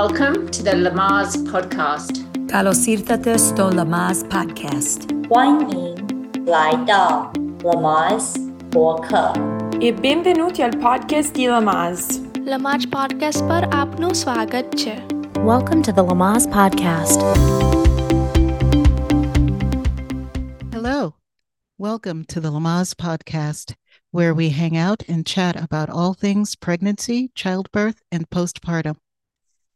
Welcome to the Lamaze podcast. 卡罗西特特斯托 Lamaze podcast。欢迎来到 Lamaze Podcast. E benvenuti al podcast di Lamaze. Lamaze podcast par આપનું સ્વાગત છે. Welcome to the Lamaze podcast. Hello. Welcome to the Lamaze podcast where we hang out and chat about all things pregnancy, childbirth, and postpartum.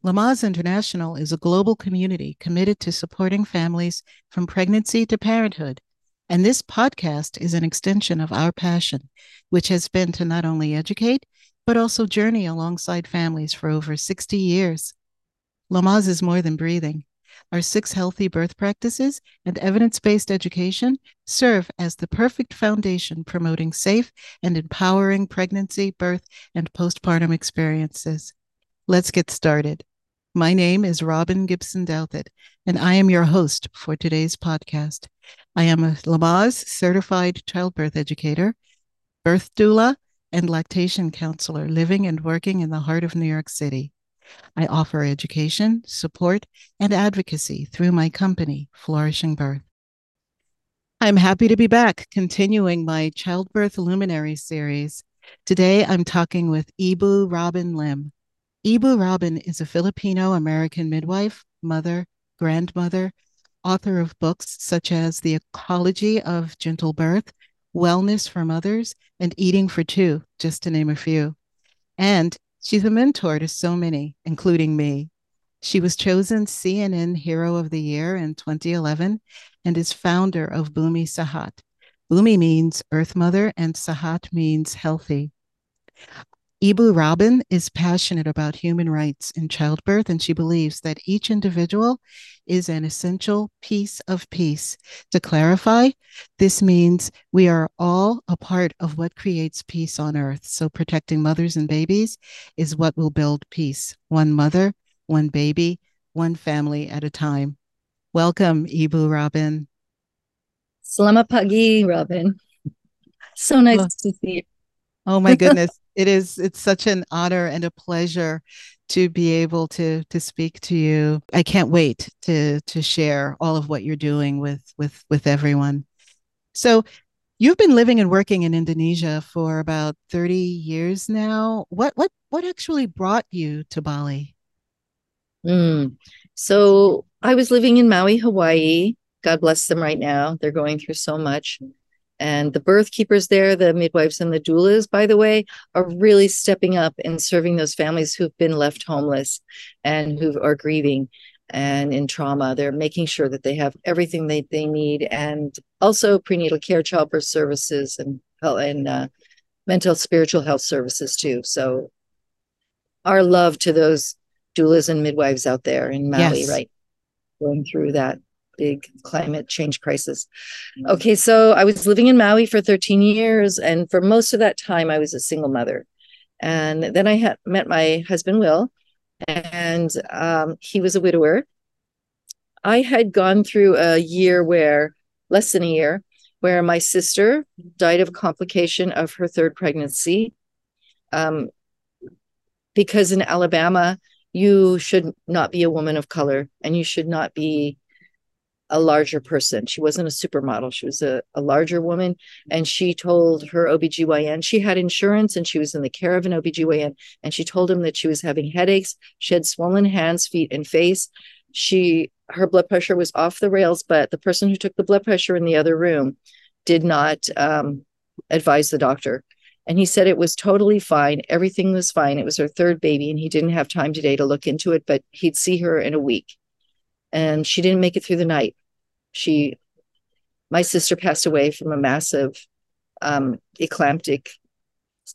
Lamaze International is a global community committed to supporting families from pregnancy to parenthood. And this podcast is an extension of our passion, which has been to not only educate, but also journey alongside families for over 60 years. Lamaze is more than breathing. Our six healthy birth practices and evidence based education serve as the perfect foundation promoting safe and empowering pregnancy, birth, and postpartum experiences. Let's get started. My name is Robin Gibson Douthit, and I am your host for today's podcast. I am a Lamaze certified childbirth educator, birth doula, and lactation counselor living and working in the heart of New York City. I offer education, support, and advocacy through my company, Flourishing Birth. I'm happy to be back, continuing my Childbirth Luminary series. Today, I'm talking with Ibu Robin Lim. Ibu Robin is a Filipino American midwife, mother, grandmother, author of books such as The Ecology of Gentle Birth, Wellness for Mothers, and Eating for Two, just to name a few. And she's a mentor to so many, including me. She was chosen CNN Hero of the Year in 2011 and is founder of Bumi Sehat. Bumi means Earth Mother, and Sehat means healthy. Ibu Robin is passionate about human rights in childbirth, and she believes that each individual is an essential piece of peace. To clarify, this means we are all a part of what creates peace on earth. So, protecting mothers and babies is what will build peace. One mother, one baby, one family at a time. Welcome, Ibu Robin. Selamat pagi, Robin. So nice to see you. Oh my goodness. it is it's such an honor and a pleasure to be able to to speak to you. I can't wait to to share all of what you're doing with with with everyone. So you've been living and working in Indonesia for about 30 years now. What what what actually brought you to Bali? Mm. So I was living in Maui, Hawaii. God bless them right now. They're going through so much. And the birth keepers there, the midwives and the doulas, by the way, are really stepping up and serving those families who've been left homeless and who are grieving and in trauma. They're making sure that they have everything they, they need and also prenatal care, childbirth services, and, and uh, mental, spiritual health services too. So our love to those doulas and midwives out there in Maui, Yes. right? Going through that big climate change crisis. Okay, so I was living in Maui for 13 years, and for most of that time, I was a single mother. And then I had met my husband, Will, and um, he was a widower. I had gone through a year where, less than a year, where my sister died of a complication of her third pregnancy. Um, because in Alabama, you should not be a woman of color and you should not be a larger person. She wasn't a supermodel. She was a, a larger woman. And she told her OBGYN, she had insurance and she was in the care of an OBGYN. And she told him that she was having headaches. She had swollen hands, feet, and face. She her blood pressure was off the rails, but the person who took the blood pressure in the other room did not um, advise the doctor. And he said it was totally fine. Everything was fine. It was her third baby, and he didn't have time today to look into it, but he'd see her in a week. And she didn't make it through the night. She, my sister passed away from a massive um, eclamptic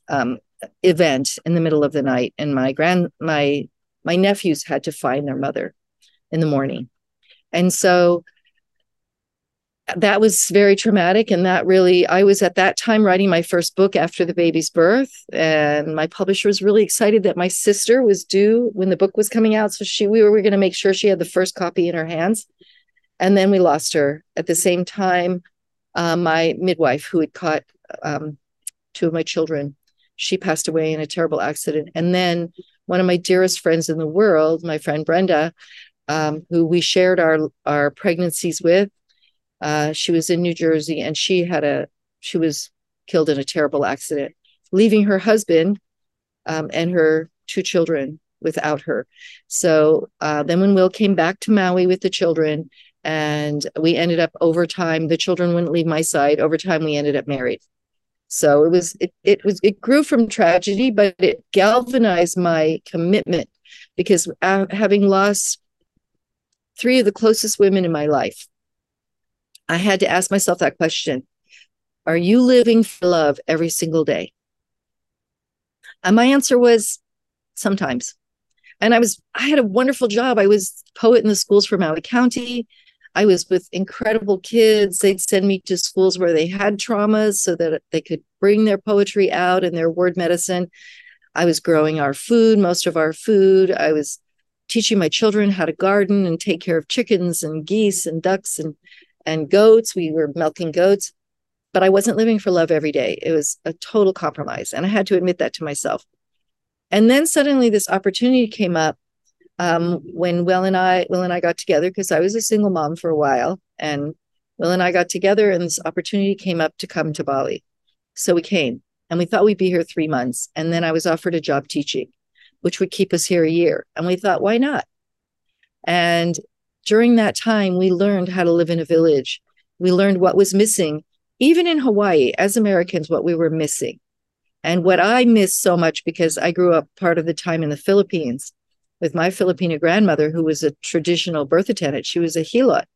um, event in the middle of the night. And my grand, my, my nephews had to find their mother in the morning. And so that was very traumatic and that really i was at that time writing my first book after the baby's birth and my publisher was really excited that my sister was due when the book was coming out so she we were going to make sure she had the first copy in her hands and then we lost her at the same time uh, my midwife who had caught um, two of my children she passed away in a terrible accident and then one of my dearest friends in the world, my friend Brenda, um, who we shared our our pregnancies with. Uh, she was in New Jersey, and she had a she was killed in a terrible accident, leaving her husband um, and her two children without her. So uh, then, when Will came back to Maui with the children, and we ended up over time, the children wouldn't leave my side. Over time, we ended up married. So it was it it was it grew from tragedy, but it galvanized my commitment because uh, having lost three of the closest women in my life, I had to ask myself that question: Are you living for love every single day? And my answer was sometimes. And I was I had a wonderful job. I was poet in the schools for Maui County. I was with incredible kids. They'd send me to schools where they had traumas so that they could bring their poetry out and their word medicine. I was growing our food, most of our food. I was teaching my children how to garden and take care of chickens and geese and ducks and and goats. We were milking goats, but I wasn't living for love every day. It was a total compromise, and I had to admit that to myself. And then suddenly, this opportunity came up um, when Will and I Will and I got together because I was a single mom for a while, and Will and I got together, and this opportunity came up to come to Bali. So we came, and we thought we'd be here three months, and then I was offered a job teaching, which would keep us here a year, and we thought, why not? And during that time, we learned how to live in a village. We learned what was missing, even in Hawaii, as Americans, what we were missing. And what I miss so much because I grew up part of the time in the Philippines with my Filipino grandmother, who was a traditional birth attendant. She was a hilot.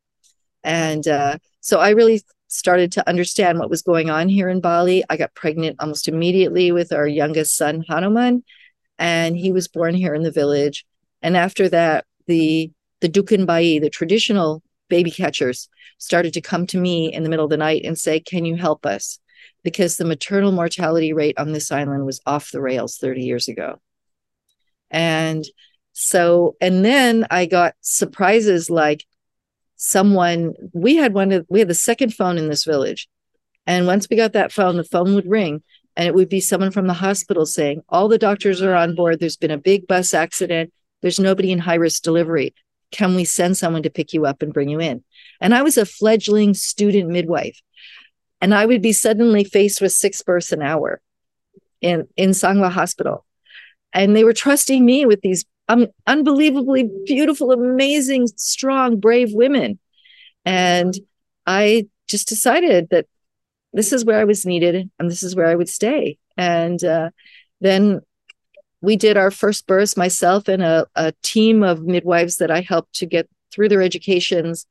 And uh, so I really started to understand what was going on here in Bali. I got pregnant almost immediately with our youngest son, Hanuman, and he was born here in the village. And after that, the the Dukun Bayi, the traditional baby catchers, started to come to me in the middle of the night and say, Can you help us? Because the maternal mortality rate on this island was off the rails 30 years ago. And so, and then I got surprises like someone, we had one of, we had the second phone in this village. And once we got that phone, the phone would ring and it would be someone from the hospital saying, All the doctors are on board. There's been a big bus accident. There's nobody in high risk delivery. Can we send someone to pick you up and bring you in? And I was a fledgling student midwife. And I would be suddenly faced with six births an hour in, in Sanglah Hospital. And they were trusting me with these um, unbelievably beautiful, amazing, strong, brave women. And I just decided that this is where I was needed and this is where I would stay. And uh, then we did our first births, myself and a, a team of midwives that I helped to get through their educations.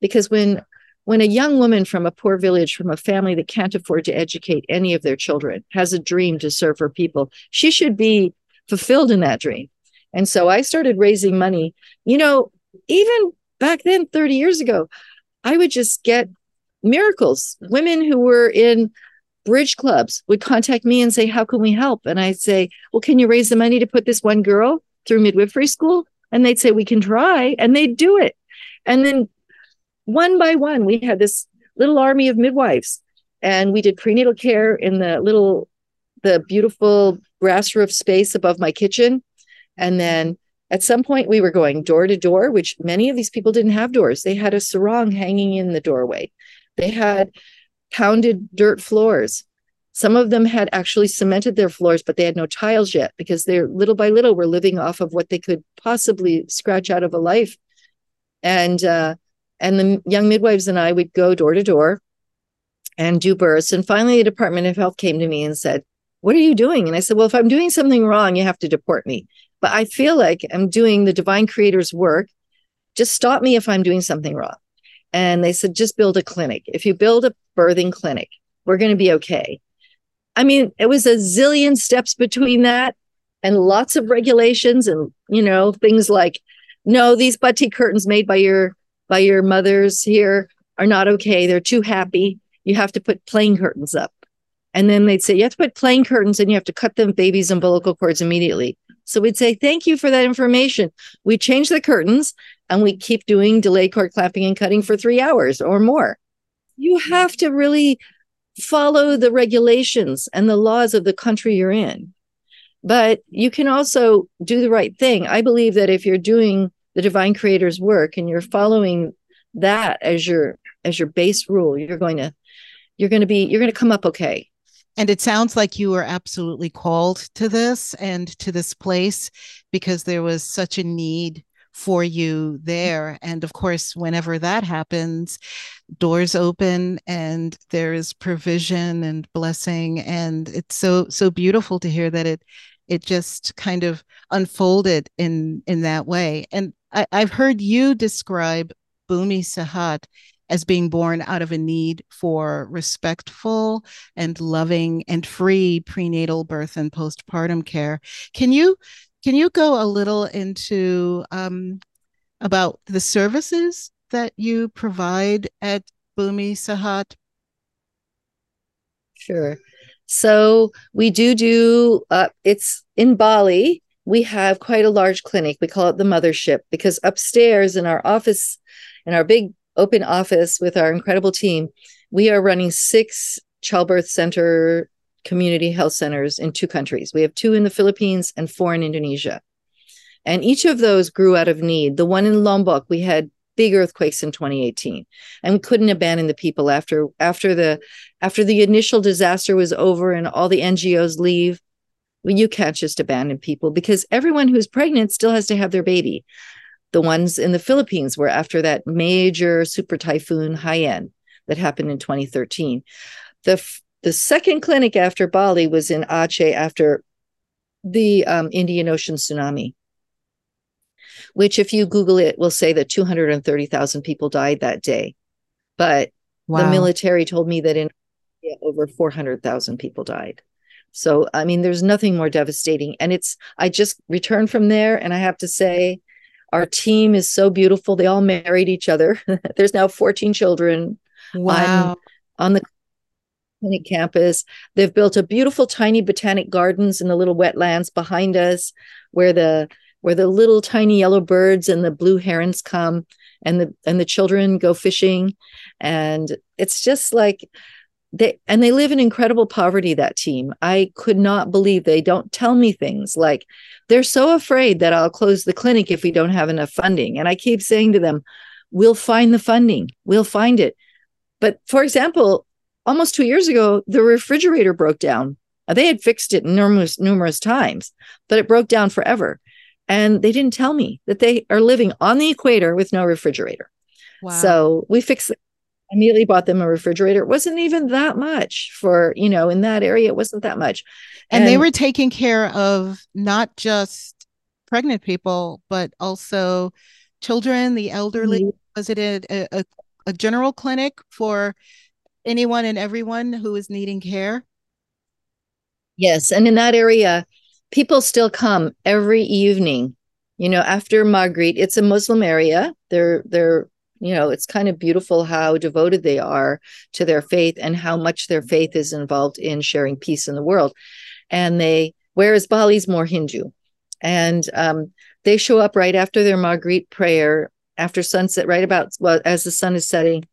Because when when a young woman from a poor village, from a family that can't afford to educate any of their children, has a dream to serve her people, she should be fulfilled in that dream. And so I started raising money. You know, even back then, 30 years ago, I would just get miracles. Women who were in bridge clubs would contact me and say, How can we help? And I'd say, Well, can you raise the money to put this one girl through midwifery school? And they'd say, We can try. And they'd do it. And then one by one, we had this little army of midwives. And we did prenatal care in the little, the beautiful grass roof space above my kitchen. And then at some point, we were going door to door, which many of these people didn't have doors. They had a sarong hanging in the doorway, they had pounded dirt floors. Some of them had actually cemented their floors, but they had no tiles yet because they're little by little were living off of what they could possibly scratch out of a life. And uh, and the young midwives and I would go door to door and do births. And finally, the Department of Health came to me and said, What are you doing? And I said, Well, if I'm doing something wrong, you have to deport me but I feel like I'm doing the divine creator's work. Just stop me if I'm doing something wrong. And they said, just build a clinic. If you build a birthing clinic, we're going to be okay. I mean, it was a zillion steps between that and lots of regulations and, you know, things like, no, these batik curtains made by your by your mothers here are not okay. They're too happy. You have to put plain curtains up. And then they'd say, you have to put plain curtains and you have to cut them baby's umbilical cords immediately. So we'd say, thank you for that information. We change the curtains and we keep doing delay cord clamping and cutting for three hours or more. You have to really follow the regulations and the laws of the country you're in. but you can also do the right thing. I believe that if you're doing the divine creator's work and you're following that as your as your base rule, you're going to you're going to be you're going to come up okay. And it sounds like you were absolutely called to this and to this place because there was such a need for you there. And of course, whenever that happens, doors open and there is provision and blessing. And it's so, so beautiful to hear that it it just kind of unfolded in in that way. And I, I've heard you describe Bumi Sehat as being born out of a need for respectful and loving and free prenatal birth and postpartum care. Can you can you go a little into um, about the services that you provide at Bumi Sehat? Sure. So we do do. Uh, it's in Bali. We have quite a large clinic. We call it the mothership because upstairs in our office, in our big open office with our incredible team, we are running six childbirth center community health centers in two countries. We have two in the Philippines and four in Indonesia. And each of those grew out of need. The one in Lombok, we had big earthquakes in 2018 and we couldn't abandon the people after after the after the initial disaster was over and all the NGOs leave. Well, you can't just abandon people because everyone who's pregnant still has to have their baby. The ones in the Philippines were after that major super typhoon Haiyan that happened in 2013. The the second clinic after Bali was in Aceh after the um, Indian Ocean tsunami, which, if you Google it, will say that 230,000 people died that day. But wow. the military told me that in over 400,000 people died. So, I mean, there's nothing more devastating. And it's, I just returned from there, and I have to say, our team is so beautiful. They all married each other. there's now 14 children wow. on, on the clinic campus. They've built a beautiful tiny botanic gardens in the little wetlands behind us where the where the little tiny yellow birds and the blue herons come and the and the children go fishing. And it's just like they and they live in incredible poverty that team. I could not believe they don't tell me things. Like they're so afraid that i'll close the clinic if we don't have enough funding. And i keep saying to them we'll find the funding. We'll find it. But for example almost two years ago, the refrigerator broke down. They had fixed it numerous, numerous times, but it broke down forever. And they didn't tell me that they are living on the equator with no refrigerator. Wow. So we fixed it. Immediately bought them a refrigerator. It wasn't even that much for, you know, in that area, it wasn't that much. And, and they were taking care of not just pregnant people, but also children, the elderly. Mm-hmm. Was it a, a, a general clinic for anyone and everyone who is needing care? Yes. And in that area, people still come every evening. You know, after Maghrib, it's a Muslim area. They're they're you know, it's kind of beautiful how devoted they are to their faith and how much their faith is involved in sharing peace in the world. And they, whereas Bali's more Hindu, and um, they show up right after their Maghrib prayer after sunset, right about well as the sun is setting,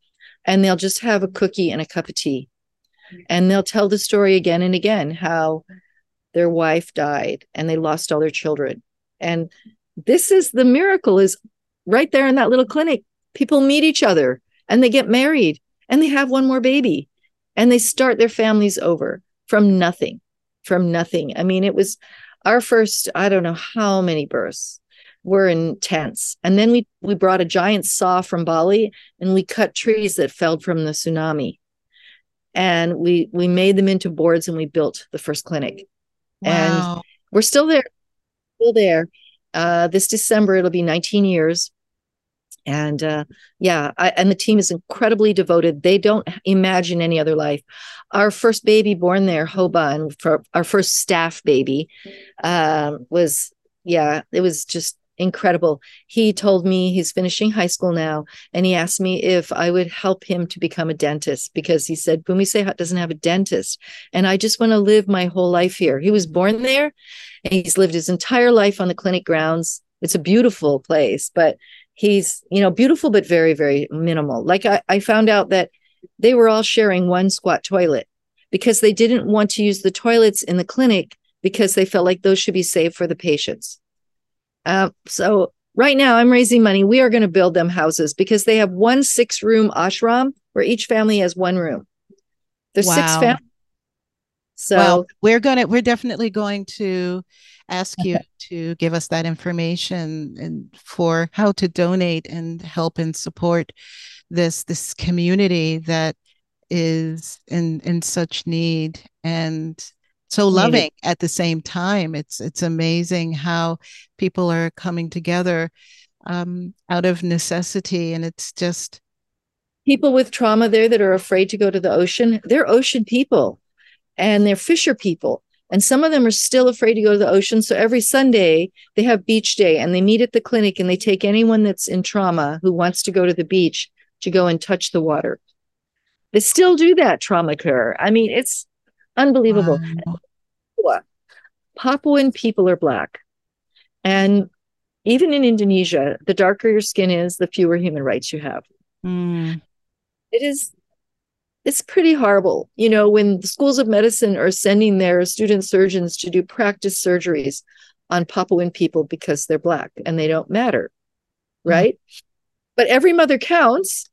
and they'll just have a cookie and a cup of tea. Mm-hmm. And they'll tell the story again and again how their wife died and they lost all their children. And this is the miracle is right there in that little clinic. People meet each other and they get married and they have one more baby and they start their families over from nothing, from nothing. I mean, it was our first, I don't know how many births were intense. And then we we brought a giant saw from Bali and we cut trees that fell from the tsunami. And we we made them into boards and we built the first clinic. Wow. And we're still there, still there. Uh, this December it'll be 19 years. And uh, yeah, I, and the team is incredibly devoted. They don't imagine any other life. Our first baby born there, Hoba, and for our first staff baby, uh, was yeah, it was just incredible. He told me he's finishing high school now, and he asked me if I would help him to become a dentist because he said Bumi Sehat doesn't have a dentist, and I just want to live my whole life here. He was born there, and he's lived his entire life on the clinic grounds. It's a beautiful place, but he's you know beautiful but very very minimal. Like I, I found out that they were all sharing one squat toilet because they didn't want to use the toilets in the clinic because they felt like those should be saved for the patients. Uh, so right now, I'm raising money. We are going to build them houses because they have one six room ashram where each family has one room. There's wow. six families. So well, we're gonna we're definitely going to ask you to give us that information and for how to donate and help and support this this community that is in in such need and so loving at the same time. It's it's amazing how people are coming together um, out of necessity and it's just people with trauma there that are afraid to go to the ocean they're ocean people and they're fisher people and some of them are still afraid to go to the ocean. So every sunday they have beach day and they meet at the clinic and they take anyone that's in trauma who wants to go to the beach to go and touch the water. They still do that trauma care. I mean it's unbelievable wow. papuan people are black and even in indonesia the darker your skin is the fewer human rights you have mm. it is it's pretty horrible. You know, when the schools of medicine are sending their student surgeons to do practice surgeries on Papuan people because they're black and they don't matter, mm-hmm. right? Mm-hmm. But every mother counts.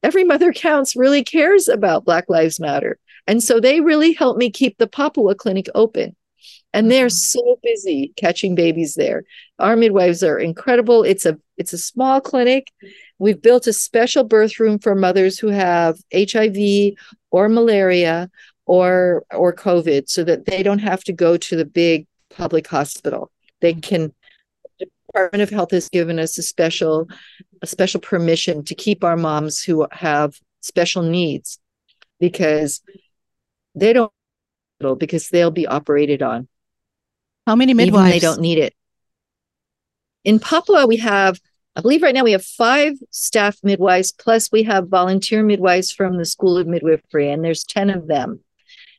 Every mother counts really cares about Black Lives Matter. And so they really help me keep the Papua clinic open. And they're mm-hmm. so busy catching babies there. Our midwives are incredible. It's a it's a small clinic We've built a special birth room for mothers who have HIV or malaria or or COVID so that they don't have to go to the big public hospital. They can the Department of Health has given us a special a special permission to keep our moms who have special needs because they don't because they'll be operated on. How many midwives? they don't need it. In Papua, we have I believe right now we have five staff midwives, plus we have volunteer midwives from the School of Midwifery, and there's 10 of them.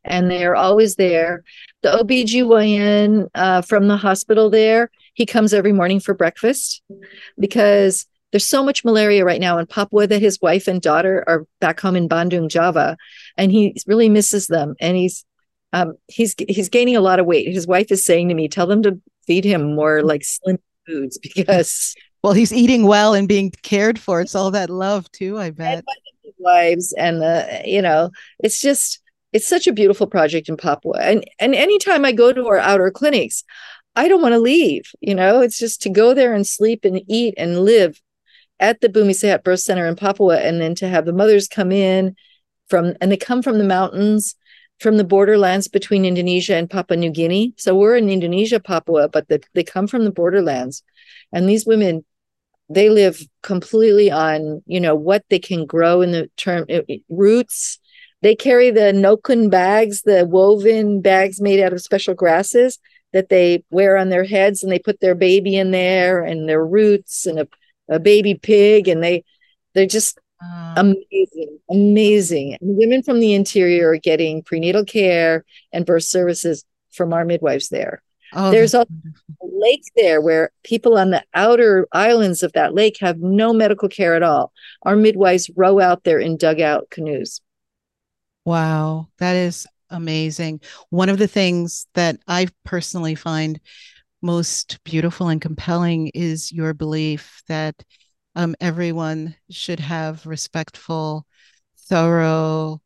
And they're always there. The OBGYN uh, from the hospital there, he comes every morning for breakfast because there's so much malaria right now in Papua that his wife and daughter are back home in Bandung, Java, and he really misses them. And he's um, he's he's gaining a lot of weight. His wife is saying to me, "Tell them to feed him more like slim foods because well, he's eating well and being cared for. It's all that love too, I bet. Wives and the, you know, it's just it's such a beautiful project in Papua. And and anytime I go to our outer clinics, I don't want to leave. You know, it's just to go there and sleep and eat and live at the Bumi Sehat Birth Center in Papua, and then to have the mothers come in from and they come from the mountains, from the borderlands between Indonesia and Papua New Guinea. So we're in Indonesia, Papua, but the, they come from the borderlands, and these women they live completely on you know what they can grow in the term roots they carry the noken bags the woven bags made out of special grasses that they wear on their heads and they put their baby in there and their roots and a, a baby pig and they they're just uh. amazing amazing and women from the interior are getting prenatal care and birth services from our midwives there Oh, There's a lake there where people on the outer islands of that lake have no medical care at all. Our midwives row out there in dugout canoes. Wow, that is amazing. One of the things that I personally find most beautiful and compelling is your belief that um, everyone should have respectful, thorough,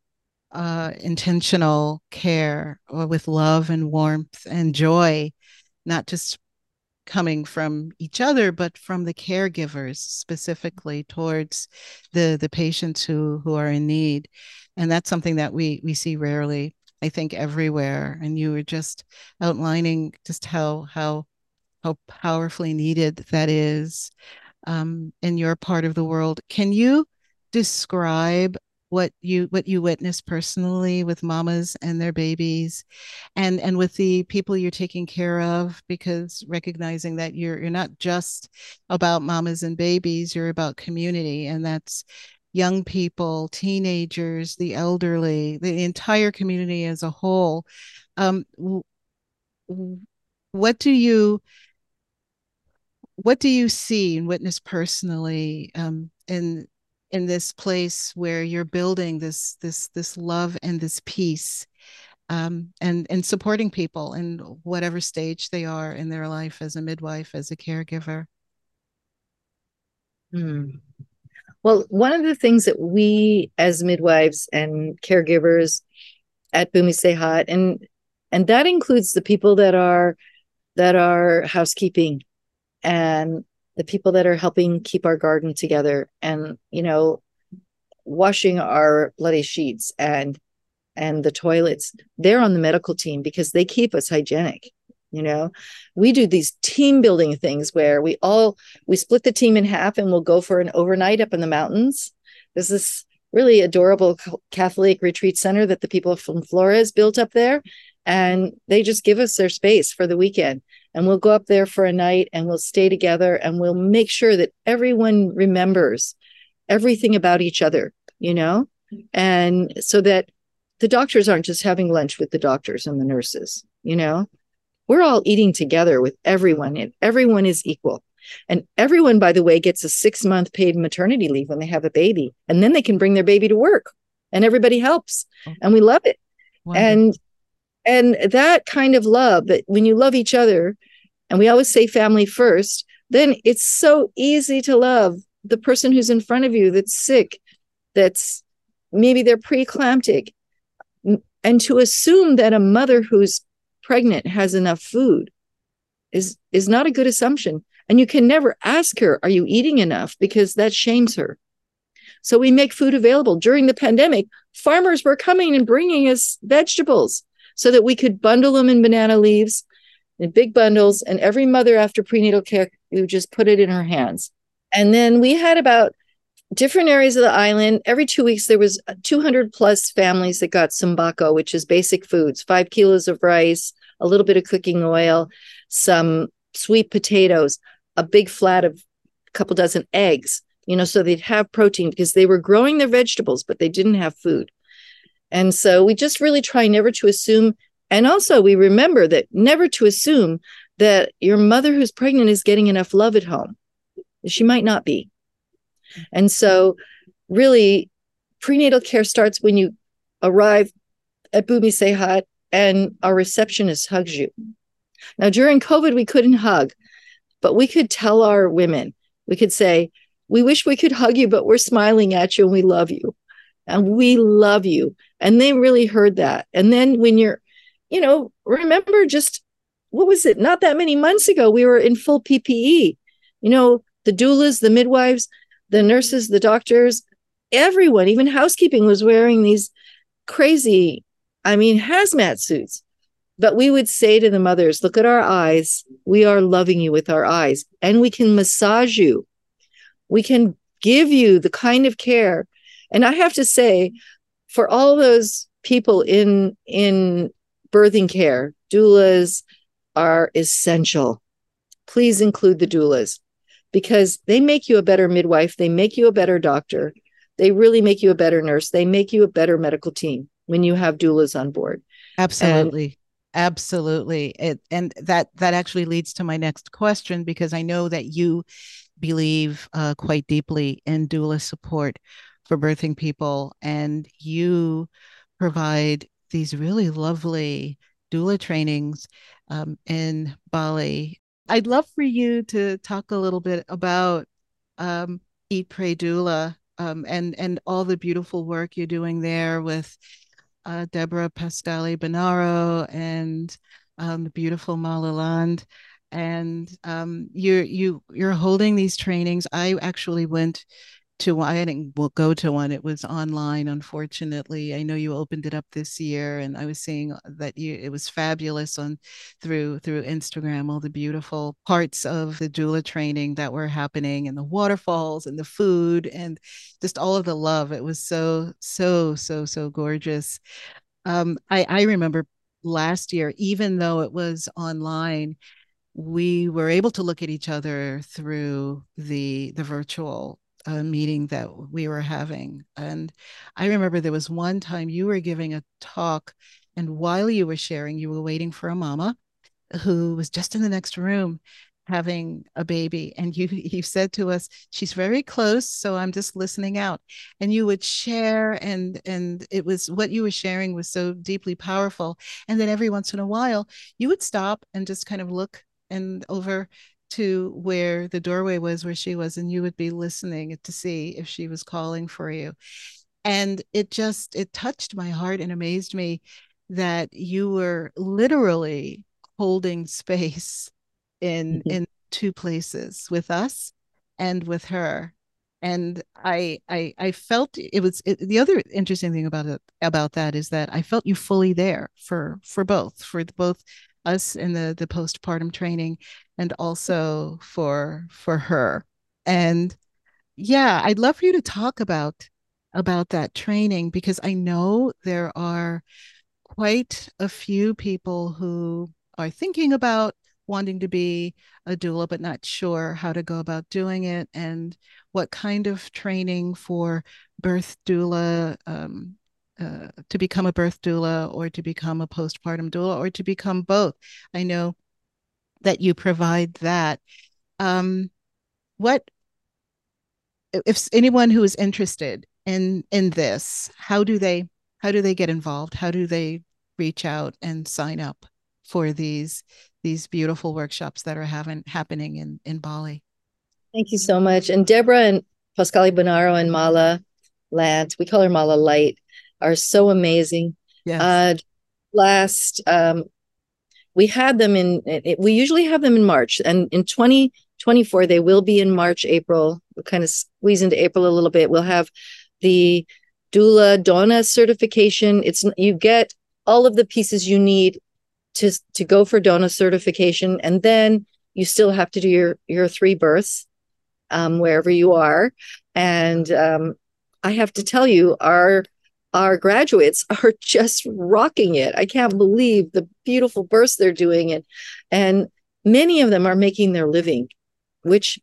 uh, intentional care or with love and warmth and joy, not just coming from each other, but from the caregivers specifically towards the the patients who who are in need, and that's something that we we see rarely. I think everywhere, and you were just outlining just how how how powerfully needed that is um, in your part of the world. Can you describe what you what you witness personally with mamas and their babies and and with the people you're taking care of because recognizing that you're you're not just about mamas and babies you're about community and that's young people teenagers the elderly the entire community as a whole um, what do you what do you see and witness personally um, in in this place where you're building this this this love and this peace um, and and supporting people in whatever stage they are in their life as a midwife, as a caregiver. Hmm. Well, one of the things that we as midwives and caregivers at Bumi Sehat, and and that includes the people that are that are housekeeping and the people that are helping keep our garden together and you know washing our bloody sheets and and the toilets they're on the medical team because they keep us hygienic you know? We do these team building things where we all we split the team in half and we'll go for an overnight up in the mountains. There's this really adorable catholic retreat center that the people from flores built up there and they just give us their space for the weekend. And we'll go up there for a night and we'll stay together and we'll make sure that everyone remembers everything about each other you know? And so that the doctors aren't just having lunch with the doctors and the nurses you know we're all eating together with everyone and everyone is equal and everyone by the way gets a 6 month paid maternity leave when they have a baby and then they can bring their baby to work and everybody helps oh. and we love it Wonderful. and and that kind of love that when you love each other and we always say family first then it's so easy to love the person who's in front of you that's sick that's maybe they're preeclamptic and to assume that a mother who's pregnant has enough food is is not a good assumption. And you can never ask her are you eating enough? because that shames her. So we make food available. During the pandemic farmers were coming and bringing us vegetables so that we could bundle them in banana leaves in big bundles. And every mother after prenatal care we would just put it in her hands. And then we had about different areas of the island every two weeks there was 200 plus families that got sembako which is basic foods five kilos of rice a little bit of cooking oil some sweet potatoes a big flat of a couple dozen eggs you know so they'd have protein because they were growing their vegetables but they didn't have food. And so we just really try never to assume and also we remember that never to assume that your mother who's pregnant is getting enough love at home. She might not be and so, really, prenatal care starts when you arrive at Bumi Sehat and our receptionist hugs you. Now, during COVID, we couldn't hug, but we could tell our women, we could say, We wish we could hug you, but we're smiling at you and we love you. And we love you. And they really heard that. And then when you're, you know, remember just what was it? Not that many months ago, we were in full PPE. You know, the doulas, the midwives, the nurses, the doctors, everyone, even housekeeping was wearing these crazy, I mean, hazmat suits. But we would say to the mothers, look at our eyes. We are loving you with our eyes, and we can massage you. We can give you the kind of care. And I have to say, for all those people in in birthing care, doulas are essential. Please include the doulas because they make you a better midwife, they make you a better doctor, they really make you a better nurse, they make you a better medical team when you have doulas on board. Absolutely. And, absolutely it, and that that actually leads to my next question because i know that you believe uh, quite deeply in doula support for birthing people and you provide these really lovely doula trainings um, in bali I'd love for you to talk a little bit about um, Eat Pray Doula um, and and all the beautiful work you're doing there with uh, Deborah Pascali Bonaro and um, the beautiful Malaland. And um, you're you you're holding these trainings. I actually went to one. I didn't well, go to one. It was online, unfortunately. I know you opened it up this year, and I was seeing that you it was fabulous on through through Instagram. All the beautiful parts of the doula training that were happening, and the waterfalls, and the food, and just all of the love. It was so so so so gorgeous. Um, I I remember last year, even though it was online we were able to look at each other through the the virtual a meeting that we were having. And I remember there was one time you were giving a talk, and while you were sharing, you were waiting for a mama who was just in the next room. having a baby and you you said to us she's very close so i'm just listening out and you would share and and it was what you were sharing was so deeply powerful and then every once in a while you would stop and just kind of look and over to where the doorway was where she was and you would be listening to see if she was calling for you and it just it touched my heart and amazed me that you were literally holding space in mm-hmm. in two places with us and with her and i i i felt it was it, the other interesting thing about it about that is that i felt you fully there for for both for both us in the the postpartum training and also for for her. And yeah i'd love for you to talk about about that training because i know there are quite a few people who are thinking about wanting to be a doula but not sure how to go about doing it and what kind of training for birth doula um, uh, to become a birth doula or to become a postpartum doula or to become both i know that you provide that um, what if anyone who is interested in in this how do they how do they get involved how do they reach out and sign up for these these beautiful workshops that are having happening in in Bali. Thank you so much. And Deborah and Pascali Bonaro and Mala Lant, we call her Mala Light, are so amazing. Yes. Uh, last um, we had them in it, we usually have them in March and in 2024 they will be in March April we'll kind of squeeze into April a little bit we'll have the doula DONA certification it's you get all of the pieces you need to to go for DONA certification and then you still have to do your your three births um, wherever you are and um, i have to tell you our our graduates are just rocking it. I can't believe the beautiful births they're doing and and many of them are making their living which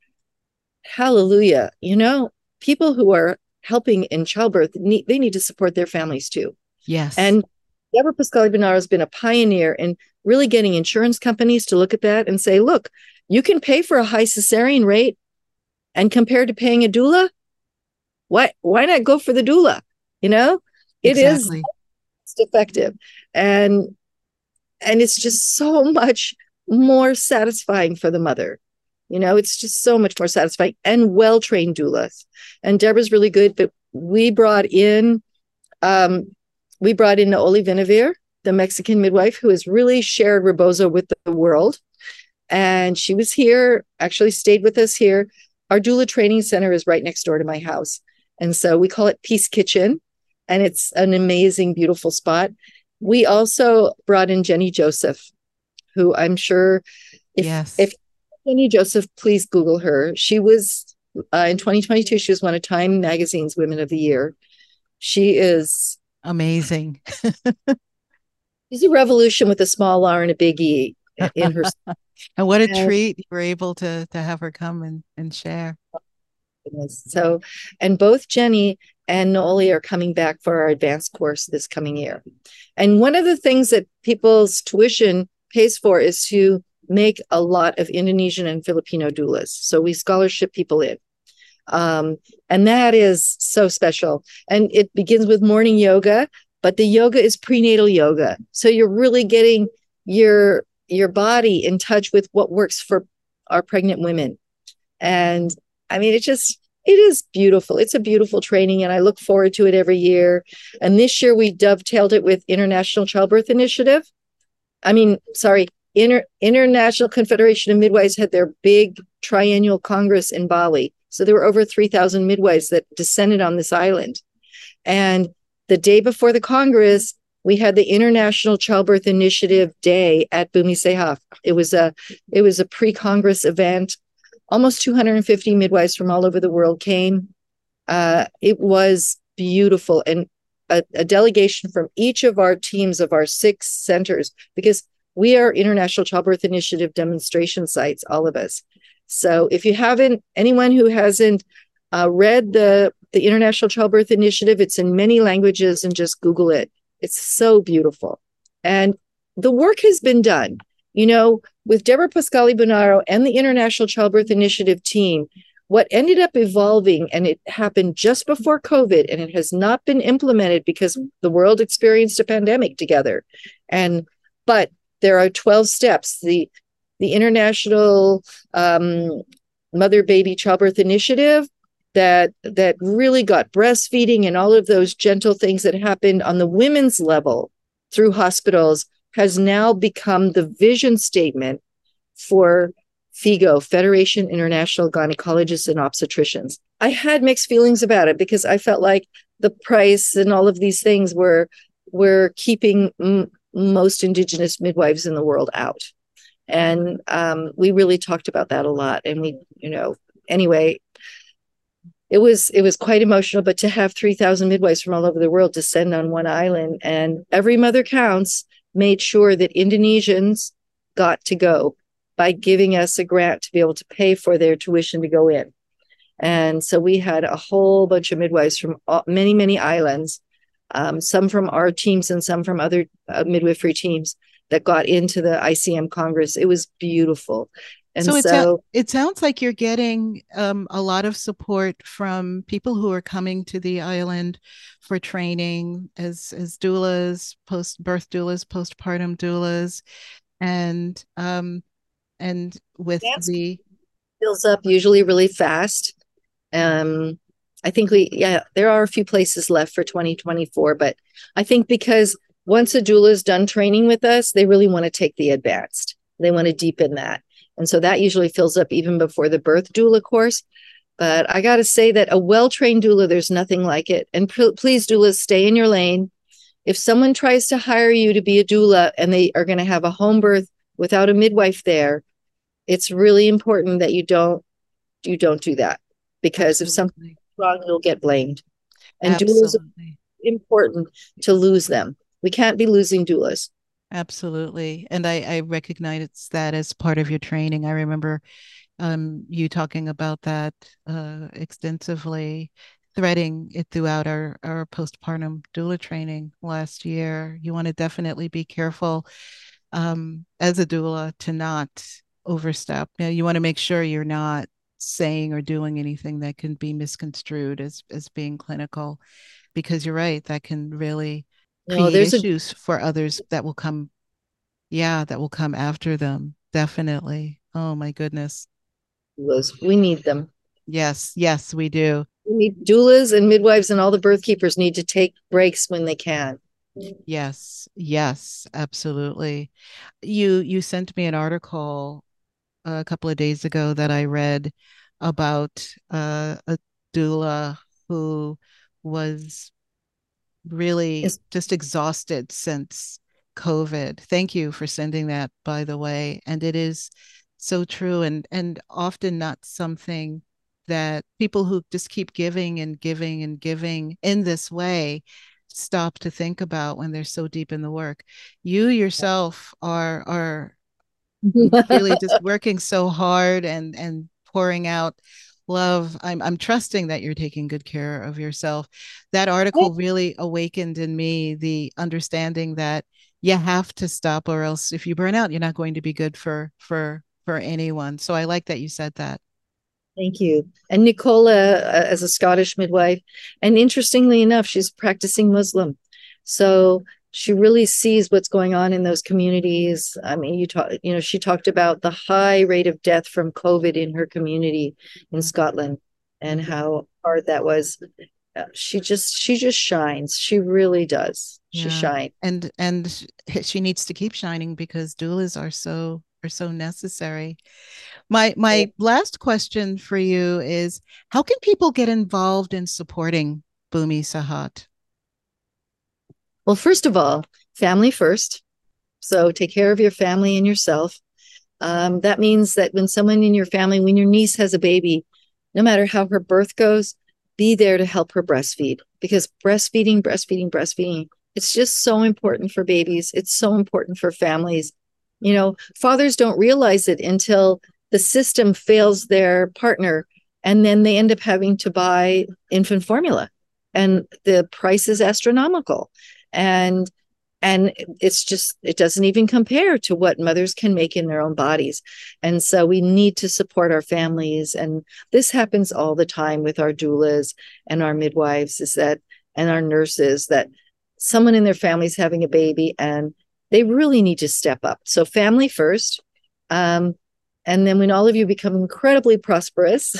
hallelujah you know people who are helping in childbirth need they need to support their families too. Yes. And Deborah Pascali Bonaro has been a pioneer in really getting insurance companies to look at that and say, look, you can pay for a high cesarean rate and compared to paying a doula, why why not go for the doula? You know, it exactly. is effective. And and it's just so much more satisfying for the mother. You know, it's just so much more satisfying and well-trained doulas. And Deborah's really good, but we brought in um, we brought in Naoli Vinaver, the Mexican midwife who has really shared Rebozo with the world. And she was here, actually stayed with us here. Our doula training center is right next door to my house. And so we call it Peace Kitchen. And it's an amazing, beautiful spot. We also brought in Jenny Joseph, who I'm sure if, yes. if Jenny Joseph, please Google her. She was uh, in 2022, she was one of Time Magazine's Women of the Year. She is amazing. She's a revolution with a small R and a big E in her. and what a and, treat you were able to to have her come and, and share. So, and both Jenny and Naoli are coming back for our advanced course this coming year. And one of the things that people's tuition pays for is to make a lot of Indonesian and Filipino doulas. So we scholarship people in. Um, and that is so special. And it begins with morning yoga, but the yoga is prenatal yoga. So you're really getting your your body in touch with what works for our pregnant women. And I mean, it just it is beautiful. It's a beautiful training, and I look forward to it every year. And this year we dovetailed it with International Childbirth Initiative. I mean, sorry, Inter- International Confederation of Midwives had their big triennial congress in Bali. So there were over 3,000 midwives that descended on this island. And the day before the Congress, we had the International Childbirth Initiative Day at Bumi Sehat. It was a it was a pre-Congress event. Almost 250 midwives from all over the world came. Uh, it was beautiful and a, a delegation from each of our teams of our six centers because we are International Childbirth Initiative demonstration sites, all of us. So if you haven't, anyone who hasn't uh, read the the International Childbirth Initiative, it's in many languages, and just Google it. It's so beautiful, and the work has been done. You know, with Deborah Pascali Bonaro and the International Childbirth Initiative team, what ended up evolving, and it happened just before COVID, and it has not been implemented because the world experienced a pandemic together. And but there are 12 steps. The the International um, Mother Baby Childbirth Initiative that that really got breastfeeding and all of those gentle things that happened on the women's level through hospitals has now become the vision statement for FIGO, Federation International Gynecologists and Obstetricians. I had mixed feelings about it because I felt like the price and all of these things were were keeping m- most Indigenous midwives in the world out, and um, we really talked about that a lot. And we, you know, anyway, it was it was quite emotional. But to have three thousand midwives from all over the world descend on one island, and every mother counts, made sure that Indonesians got to go by giving us a grant to be able to pay for their tuition to go in. And so we had a whole bunch of midwives from many, many islands, um, some from our teams and some from other uh, midwifery teams that got into the ICM Congress. It was beautiful. And so, so, it, it sounds like you're getting um, a lot of support from people who are coming to the island for training as as doulas, post birth doulas, postpartum doulas, and um, and with the fills up usually really fast. Um, I think we, yeah, there are a few places left for 2024, but I think because once a doula is done training with us, they really want to take the advanced. They want to deepen that. And so that usually fills up even before the birth doula course. But I got to say that a well trained doula, there's nothing like it. And please, doulas, stay in your lane. If someone tries to hire you to be a doula and they are going to have a home birth without a midwife there, it's really important that you don't you don't do that because if something's wrong, you'll get blamed. And doulas are important to lose them. We can't be losing doulas. Absolutely. And I, I recognize that as part of your training. I remember um, you talking about that uh, extensively, threading it throughout our, our postpartum doula training last year. You want to definitely be careful um, as a doula to not overstep. You, know, you want to make sure you're not saying or doing anything that can be misconstrued as, as being clinical, because you're right, that can really No, create there's a issues for others that will come yeah that will come after them definitely oh my goodness doulas. We need them. yes yes we do We need doulas and midwives and all the birth keepers need to take breaks when they can. yes yes absolutely you you sent me an article a couple of days ago that i read about uh, a doula who was really just exhausted since COVID. Thank you for sending that, by the way. And it is so true and and often not something that people who just keep giving and giving and giving in this way stop to think about when they're so deep in the work. You yourself are are really just working so hard and and pouring out love i'm i'm trusting that you're taking good care of yourself that article really awakened in me the understanding that you have to stop or else if you burn out you're not going to be good for for for anyone so i like that you said that Thank you. And Nicola, uh, as a Scottish midwife, and interestingly enough, she's practicing Muslim. So she really sees what's going on in those communities. I mean, you talk, you know, she talked about the high rate of death from COVID in her community in Scotland and how hard that was. Uh, she just, she just shines. She really does. She Yeah. shines. and and she needs to keep shining because doulas are so are so necessary my my last question for you is how can people get involved in supporting Bumi Sehat Well, first of all, family first. So take care of your family and yourself. Um, that means that when someone in your family, when your niece has a baby, no matter how her birth goes, be there to help her breastfeed because breastfeeding, breastfeeding, breastfeeding, it's just so important for babies. It's so important for families. You know, fathers don't realize it until the system fails their partner and then they end up having to buy infant formula and the price is astronomical and and it's just it doesn't even compare to what mothers can make in their own bodies. And so we need to support our families. And this happens all the time with our doulas and our midwives is that and our nurses that someone in their family is having a baby and they really need to step up. So family first um, and then when all of you become incredibly prosperous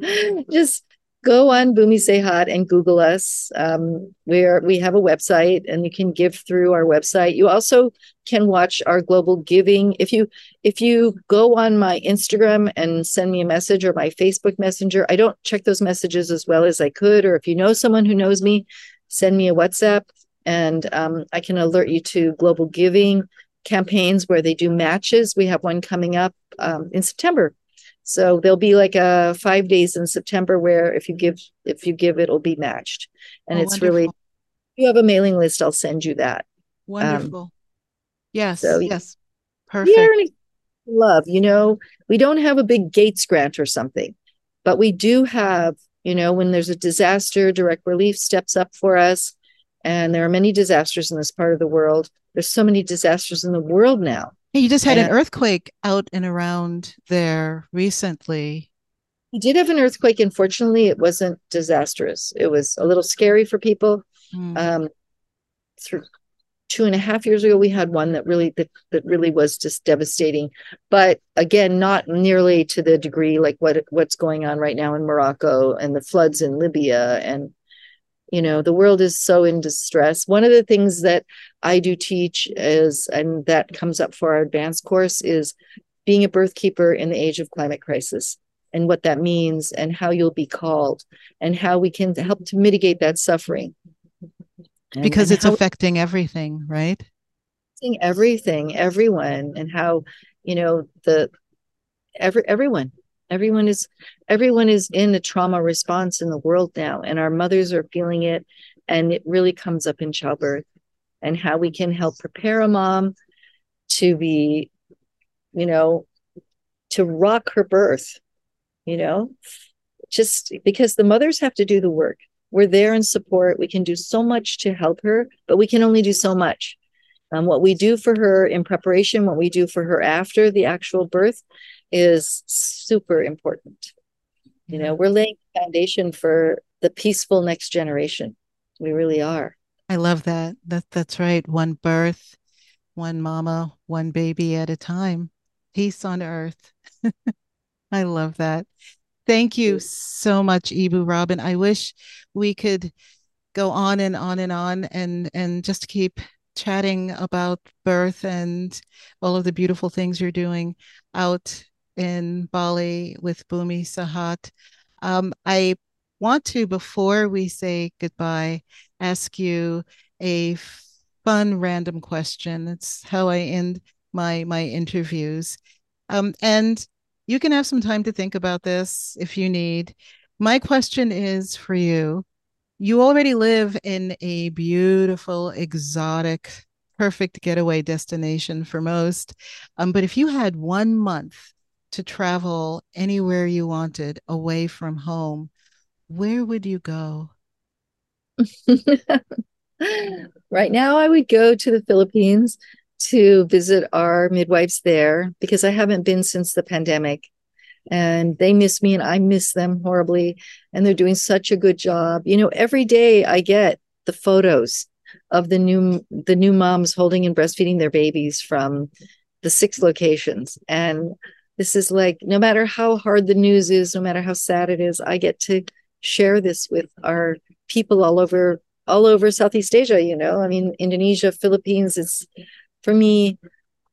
just go on Bumi Sehat and Google us. Um, we are we have a website, and you can give through our website. You also can watch our global giving. If you if you go on my Instagram and send me a message or my Facebook Messenger, I don't check those messages as well as I could. Or if you know someone who knows me, send me a WhatsApp, and um, I can alert you to global giving campaigns where they do matches. We have one coming up um, in September so there'll be like a five days in September where if you give if you give it'll be matched. And Oh, it's wonderful. really you have a mailing list, I'll send you that. Wonderful. Um, yes. so- yes. We Perfect. love, you know, we don't have a big Gates grant or something, but we do have, you know, when there's a disaster, direct relief steps up for us. And there are many disasters in this part of the world. There's so many disasters in the world now. You just had an earthquake out and around there recently. We did have an earthquake. Unfortunately, it wasn't disastrous. It was a little scary for people. Hmm. um through two and a half years ago we had one that really that, that really was just devastating but again not nearly to the degree like what what's going on right now in morocco and the floods in libya and you know the world is so in distress one of the things that i do teach is and that comes up for our advanced course is being a birth keeper in the age of climate crisis and what that means and how you'll be called and how we can help to mitigate that suffering and- because and it's how affecting everything, right? affecting everything, everyone, and how you know the every everyone, everyone is everyone is in a trauma response in the world now, and our mothers are feeling it, and it really comes up in childbirth, and how we can help prepare a mom to be, you know, to rock her birth, you know, just because the mothers have to do the work. We're there in support. We can do so much to help her, but we can only do so much. Um, what we do for her in preparation, what we do for her after the actual birth is super important. You know, we're laying the foundation for the peaceful next generation. We really are. I love that. That that's right. One birth, one mama, one baby at a time. Peace on earth. I love that. Thank you so much, Ibu Robin. I wish we could go on and on and on and and just keep chatting about birth and all of the beautiful things you're doing out in Bali with Bumi Sehat. Um, I want to, before we say goodbye, ask you a fun random question. It's how I end my my interviews. Um, and you can have some time to think about this if you need. My question is for you. You already live in a beautiful, exotic, perfect getaway destination for most. Um, but if you had one month to travel anywhere you wanted away from home, where would you go? right now, I would go to the Philippines to visit our midwives there because I haven't been since the pandemic. And they miss me and I miss them horribly. And they're doing such a good job. You know, every day I get the photos of the new the new moms holding and breastfeeding their babies from the six locations. And this is like no matter how hard the news is, no matter how sad it is, I get to share this with our people all over all over Southeast Asia, you know. I mean, Indonesia, Philippines, it's for me,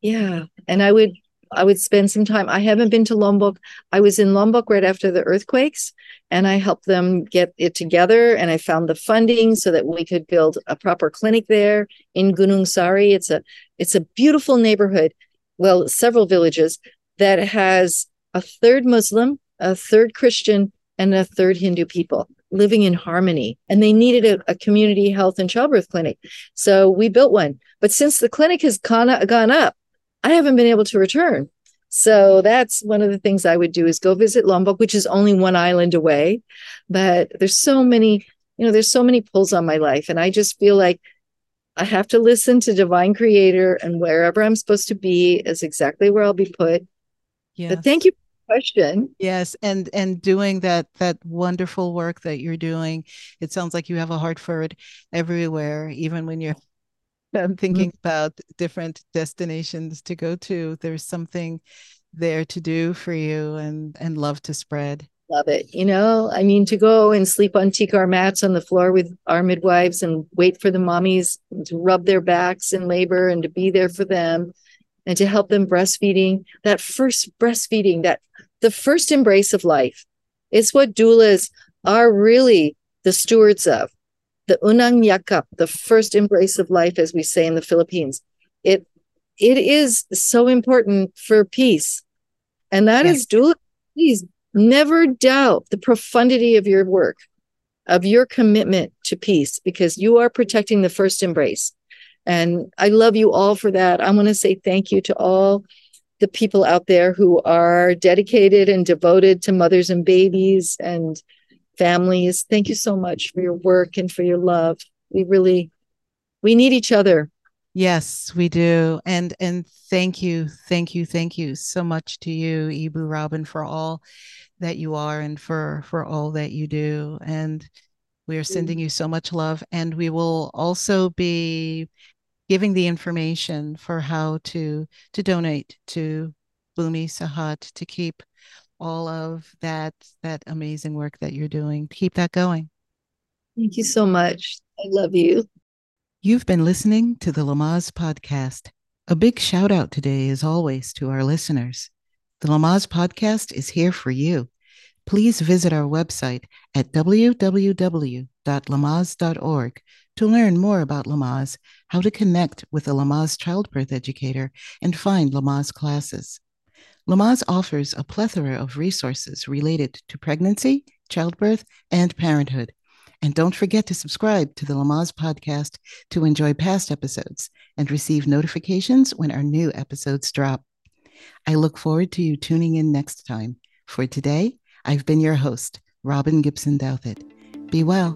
yeah. And I would I would spend some time. I haven't been to Lombok. I was in Lombok right after the earthquakes and I helped them get it together and I found the funding so that we could build a proper clinic there in Gunung Sari. It's a it's a beautiful neighborhood, well, several villages that has a third Muslim, a third Christian, and a third Hindu people living in harmony. And they needed a, a community health and childbirth clinic. So we built one. But since the clinic has gone, gone up, I haven't been able to return. So that's one of the things I would do is go visit Lombok, which is only one island away. But there's so many, you know, there's so many pulls on my life. And I just feel like I have to listen to divine creator and wherever I'm supposed to be is exactly where I'll be put. Yes. But thank you for the question. Yes, and and doing that that wonderful work that you're doing. It sounds like you have a heart for it everywhere, even when you're I'm thinking mm-hmm. about different destinations to go to. There's something there to do for you and and love to spread. Love it. You know, I mean, to go and sleep on tikar mats on the floor with our midwives and wait for the mommies to rub their backs in labor and to be there for them and to help them breastfeeding. That first breastfeeding, that the first embrace of life is what doulas are really the stewards of. The unang yakap, the first embrace of life, as we say in the Philippines. It it is so important for peace. And that is doula. Please never doubt the profundity of your work, of your commitment to peace, because you are protecting the first embrace. And I love you all for that. I want to say thank you to all the people out there who are dedicated and devoted to mothers and babies and families. Thank you so much for your work and for your love. We really we need each other. Yes, we do. And and thank you, thank you, thank you so much to you, Ibu Robin, for all that you are and for for all that you do. And we are mm. sending you so much love. And we will also be giving the information for how to to donate to Bumi Sehat to keep all of that that amazing work that you're doing. Keep that going. Thank you so much. I love you. You've been listening to the Lamaze podcast. A big shout out today, as always, to our listeners. The Lamaze podcast is here for you. Please visit our website at www.lamaze.org to learn more about Lamaze, how to connect with a Lamaze childbirth educator, and find Lamaze classes. Lamaze offers a plethora of resources related to pregnancy, childbirth, and parenthood and don't forget to subscribe to the Lamaze podcast to enjoy past episodes and receive notifications when our new episodes drop. I look forward to you tuning in next time. For today, I've been your host, Robin Gibson Douthit. Be well.